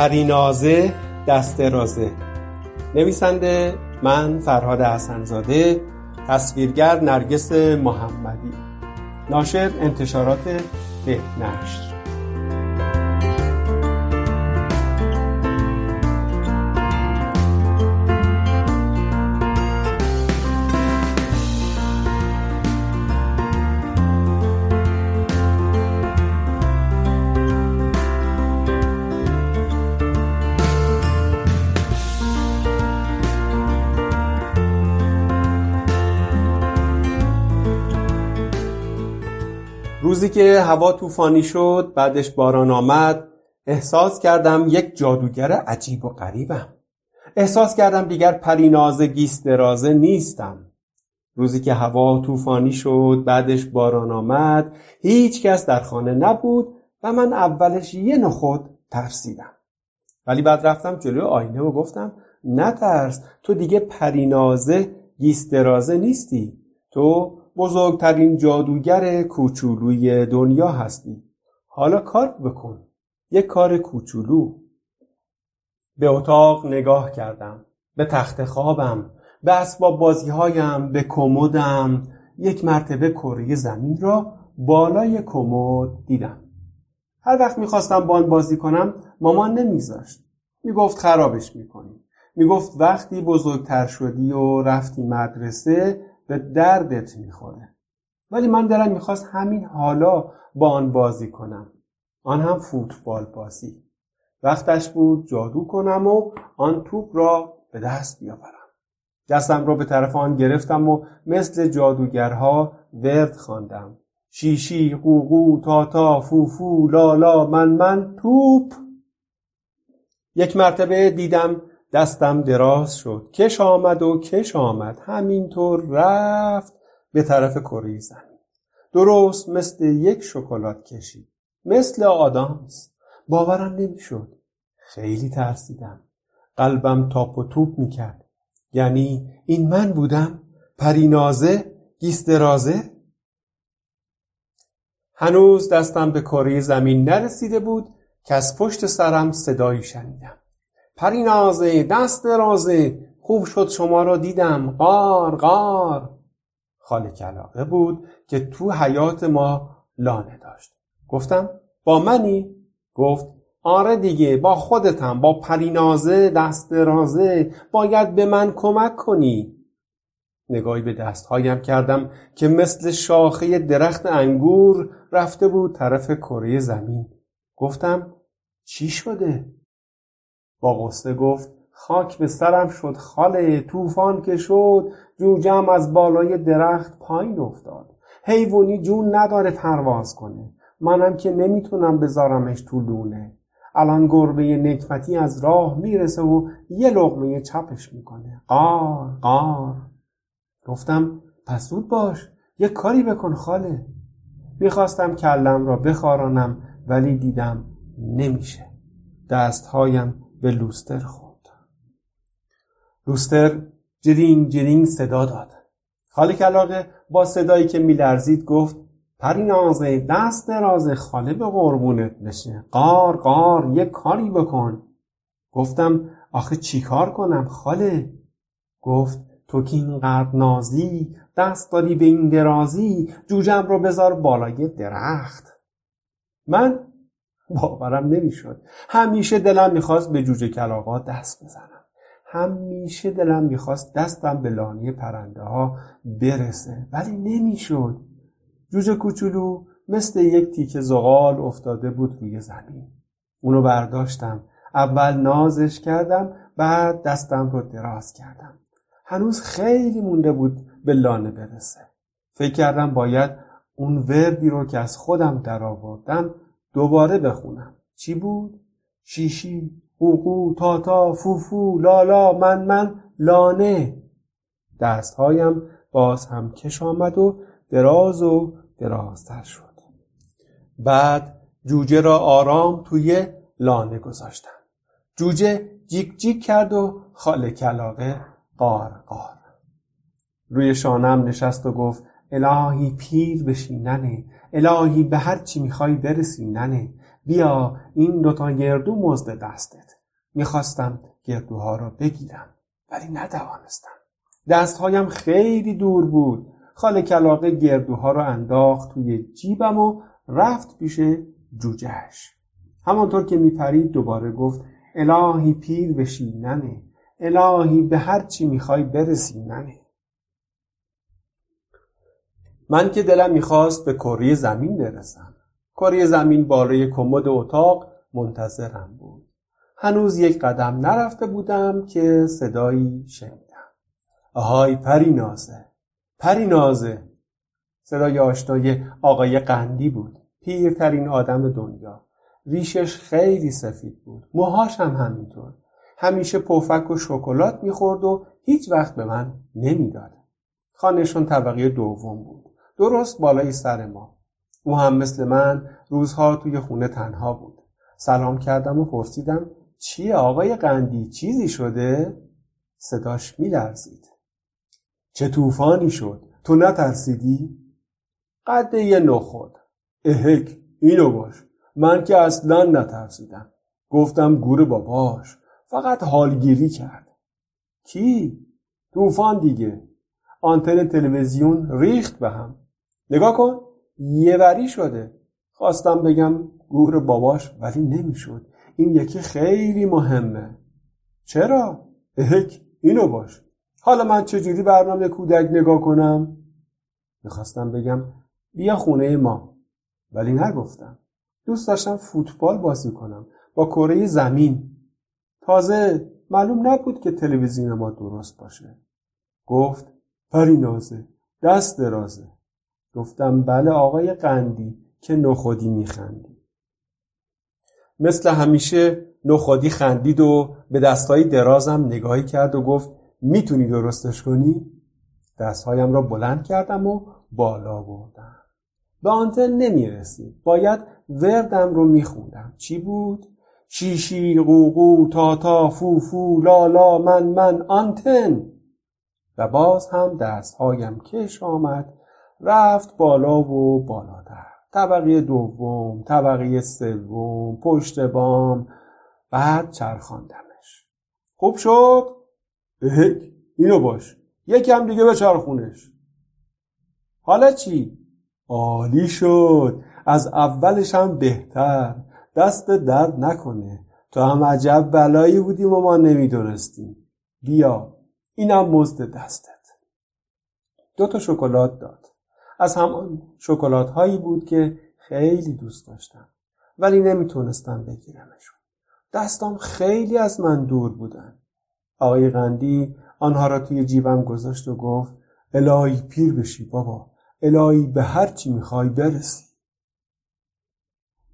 پرینازه دست رازه. نویسنده من فرهاد حسنزاده تصویرگر نرگس محمدی. ناشر انتشارات بهنشر. روزی که هوا طوفانی شد بعدش باران آمد احساس کردم یک جادوگر عجیب و غریبم. احساس کردم دیگر پریناز گیست درازه نیستم. روزی که هوا طوفانی شد بعدش باران آمد هیچ کس در خانه نبود و من اولش یه نخود ترسیدم. ولی بعد رفتم جلوی آینه و گفتم نترس تو دیگه پرینازه گیست درازه نیستی. تو بزرگترین جادوگر کوچولوی دنیا هستی. حالا کار بکن. یک کار کوچولو. به اتاق نگاه کردم. به تخت خوابم. به اسباب بازی هایم به کمدم. یک مرتبه کره زمین را بالای کمد دیدم. هر وقت می‌خواستم بان بازی کنم مامان نمیذاشت می‌گفت خرابش می‌کنی. می‌گفت وقتی بزرگتر شدی و رفتی مدرسه به دردت می‌خوره. ولی من دلم می‌خواست همین حالا با آن بازی کنم. آن هم فوتبال بازی. وقتش بود جادو کنم و آن توپ را به دست بیاورم. دستم را به طرف آن گرفتم و مثل جادوگرها ورد خواندم. شیشی قوقو تاتا فوفو لالا من من توپ. یک مرتبه دیدم دستم دراز شد. کش آمد و کش آمد. همینطور رفت به طرف کره زمین. درست مثل یک شکلات کشید. مثل آدامس. باورم نمی‌شد. خیلی ترسیدم. قلبم تاپ و توپ می‌کرد. یعنی این من بودم؟ پرینازه؟ گیسترازه؟ هنوز دستم به کره زمین نرسیده بود. که از پشت سرم صدایی شنیدم. پرینازه دست رازه خوب شد شما را دیدم قار قار خاله کلاقه بود که تو حیات ما لانه داشت گفتم با منی؟ گفت آره دیگه با خودتم با پرینازه دست رازه باید به من کمک کنی نگاهی به دستهایم کردم که مثل شاخه درخت انگور رفته بود طرف کره زمین گفتم چی شده؟ با غصه گفت خاک به سرم شد خاله طوفان که شد. جوجم از بالای درخت پایین افتاد. حیوانی جون نداره پرواز کنه. منم که نمی‌تونم بذارمش تو لونه الان گربه نکمتی از راه می‌رسه و یه لغمه چپش می‌کنه. قار قار. گفتم پس زود باش. یه کاری بکن خاله. می‌خواستم کلم را بخارانم ولی دیدم نمیشه. دستهایم به لوستر خورد. لوستر جرینگ جرینگ صدا داد. خاله کلاقه با صدایی که میلرزید گفت پرینازه دست درازه خاله به قربونت بشه. قار قار یه کاری بکن. گفتم آخه چیکار کنم خاله؟ گفت تو که اینقدر نازی دست داری به این درازی جوجم رو بذار بالای درخت. من باورم نمی‌شد. همیشه دلم می‌خواست به جوجه کلاقا دست بزنم. همیشه دلم می‌خواست دستم به لانه پرنده ها برسه ولی نمی‌شد. جوجه کوچولو مثل یک تیکه زغال افتاده بود روی زمین. اونو برداشتم. اول نازش کردم بعد دستم رو دراز کردم. هنوز خیلی مونده بود به لانه برسه. فکر کردم باید اون وردی رو که از خودم در آوردم دوباره بخونم. چی بود؟ شیشی قوقو تاتا فوفو لالا من من لانه. دستهایم باز هم کش آمد و دراز و درازتر شد. بعد جوجه را آرام توی لانه گذاشتم. جوجه جیک جیک کرد و خاله کلاقه قار قار. روی شانم نشست و گفت الهی پیر بشی ننه الهی به هر چی می‌خوای برسی ننه. بیا این دوتا گردو مزد دستت. می‌خواستم گردوها را بگیرم ولی نتوانستم دستهایم خیلی دور بود. خاله کلاقه گردوها را انداخت توی جیبم و رفت پیش جوجهش. همانطور که میپرید دوباره گفت الهی پیر بشی ننه. الهی به هر چی می‌خوای برسی ننه. من که دلم می‌خواست به کره زمین برسم. کره زمین بالای کمد اتاق منتظرم بود. هنوز یک قدم نرفته بودم که صدایی شنیدم. آهای پری نازه پری نازه صدای آشنای آقای قندی بود. پیرترین آدم دنیا. ریشش خیلی سفید بود. موهاش هم همینطور. همیشه پفک و شکلات می‌خورد و هیچ وقت به من نمی‌داد. خانهشون طبقه دوم بود. درست بالای سر ما. او هم مثل من روزها توی خونه تنها بود. سلام کردم و پرسیدم چیه آقای قندی؟ چیزی شده؟ صداش میلرزید. چه طوفانی شد؟ تو نترسیدی؟ قد یه نخود. اهک اینو باش. من که اصلا نترسیدم. گفتم گور باباش. فقط حالگیری کرد. کی؟ طوفان دیگه. آنتن تلویزیون ریخت به هم. نگاه کن یه وری شده. خواستم بگم گور باباش ولی نمی‌شد. این یکی خیلی مهمه. چرا؟ اهک اینو باش. حالا من چجوری برنامه کودک نگاه کنم؟ می‌خواستم بگم بیا خونه ما. ولی نگفتم. دوست داشتم فوتبال بازی کنم. با کره زمین. تازه معلوم نبود که تلویزیون ما درست باشه. گفت پری نازه دست درازه گفتم بله آقای قندی که نخودی میخندی. مثل همیشه نخودی خندید و به دستهای درازم نگاهی کرد و گفت می‌تونی درستش کنی؟ دستهایم را بلند کردم و بالا بردم. به آنتن نمی‌رسید. باید وردم رو میخوندم. چی بود؟ شیشی قوقو تاتا فوفو لالا من من آنتن. و باز هم دستهایم کش آمد رفت بالا و بالاتر. طبقه دوم طبقه سوم پشت بام بعد چرخاندمش. خوب شد؟ بهک اینو باش. یکم دیگه به چرخونش حالا چی؟ عالی شد. از اولش هم بهتر. دست درد نکنه. تو هم عجب بلایی بودیم و ما نمی‌دونستیم. بیا اینم مزد دستت. دو تا شکلات داد. از همان شکلات هایی بود که خیلی دوست داشتم. ولی نمی‌تونستم بگیرمشون. دستام خیلی از من دور بودن. آقای قندی آنها را توی جیبم گذاشت و گفت الهی پیر بشی بابا. الهی به هر چی می‌خوای برسی.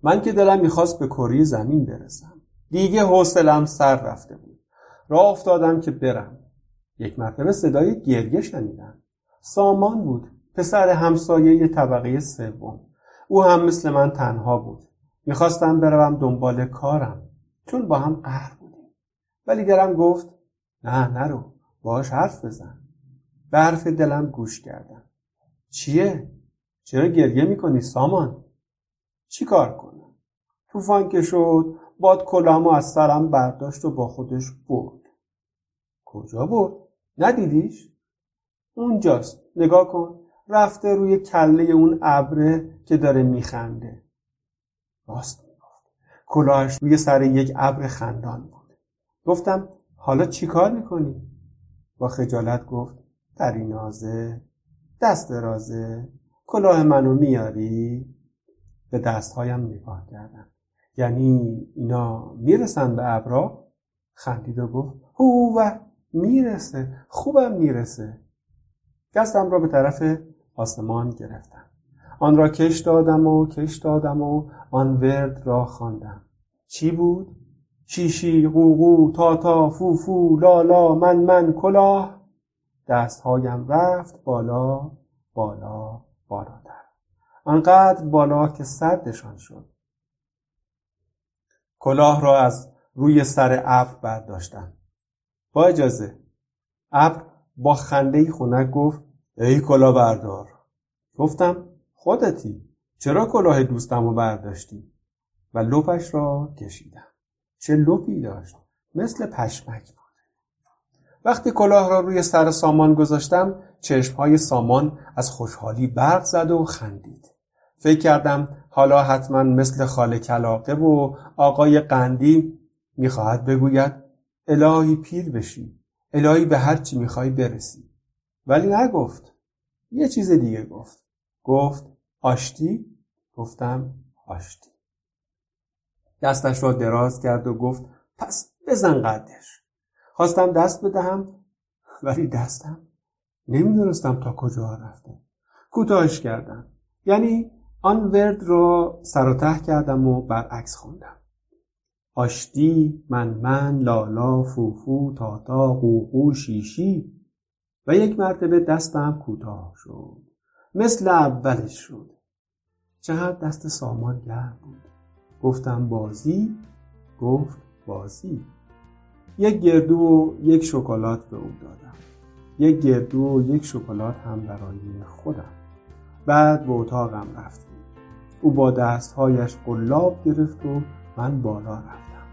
من که دلم می‌خواست به کره زمین برسم. دیگه حوصلم سر رفته بود. راه افتادم که برم. یک مرتبه صدای گریه شنیدم. سامان بود. پسر همسایه طبقه سوم او هم مثل من تنها بود می‌خواستم بروم دنبال کارم چون با هم قهر بودیم ولی دلم گفت نه نرو باش حرف بزن به حرف دلم گوش کردم چیه؟ چرا گریه می‌کنی سامان؟ چی کار کنم؟ طوفان که شد باد کلامو از سرم برداشت و با خودش برد کجا برد؟ ندیدیش؟ اونجاست نگاه کن رفته روی کله اون ابره که داره میخنده راست می‌گفت کلاهش روی سر یک ابر خندان بود گفتم حالا چی کار می‌کنی؟ با خجالت گفت پری نازه دست رازه کلاه منو میاری؟ به دستهایم نگاه کردم یعنی اینا می‌رسن به ابرا؟ خندید و گفت هو می‌رسه خوبم می‌رسه دستم را به طرف آسمان گرفتم. آن را کش دادم و کش دادم و آن ورد را خواندم. چی بود؟ شیشی قوقو تا تا فو فو لا لا من من کلاه. دستهایم رفت بالا بالا بالاتر. آنقدر بالا که سردشان شد. کلاه را از روی سر ابر برداشتم. با اجازه. ابر با خنده خنک گفت ای کلاه بردار گفتم خودتی. چرا کلاه دوستم رو برداشتی؟ و لپش را کشیدم. چه لپی داشت؟ مثل پشمک بود. وقتی کلاه را روی سر سامان گذاشتم چشمهای سامان از خوشحالی برق زد و خندید. فکر کردم حالا حتما مثل خاله کلاقه و آقای قندی می‌خواهد بگوید الهی پیر بشی. الهی به هر چی می‌خوای برسی. ولی نگفت. یه چیز دیگه گفت. گفت آشتی؟ گفتم آشتی. دستش را دراز کرد و گفت پس بزن قدش. خواستم دست بدهم ولی دستم نمی‌دونستم تا کجا رفته کوتاهش کردم. یعنی آن ورد رو سر و ته کردم و برعکس خوندم. آشتی من من لالا فوفو تاتا قوقو شیشی و یک مرتبه دستم کوتاه شد. مثل اولش شد. چقدر دست سامان گرم بود. گفتم بازی؟ گفت بازی. یک گردو و یک شکلات به او دادم. یک گردو و یک شکلات هم برای خودم. بعد به اتاقم رفتیم. او با دستهایش قلاب گرفت و من بالا رفتم.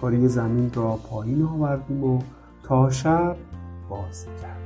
کاری زمین را پایین آوردیم و تا شب بازی کرد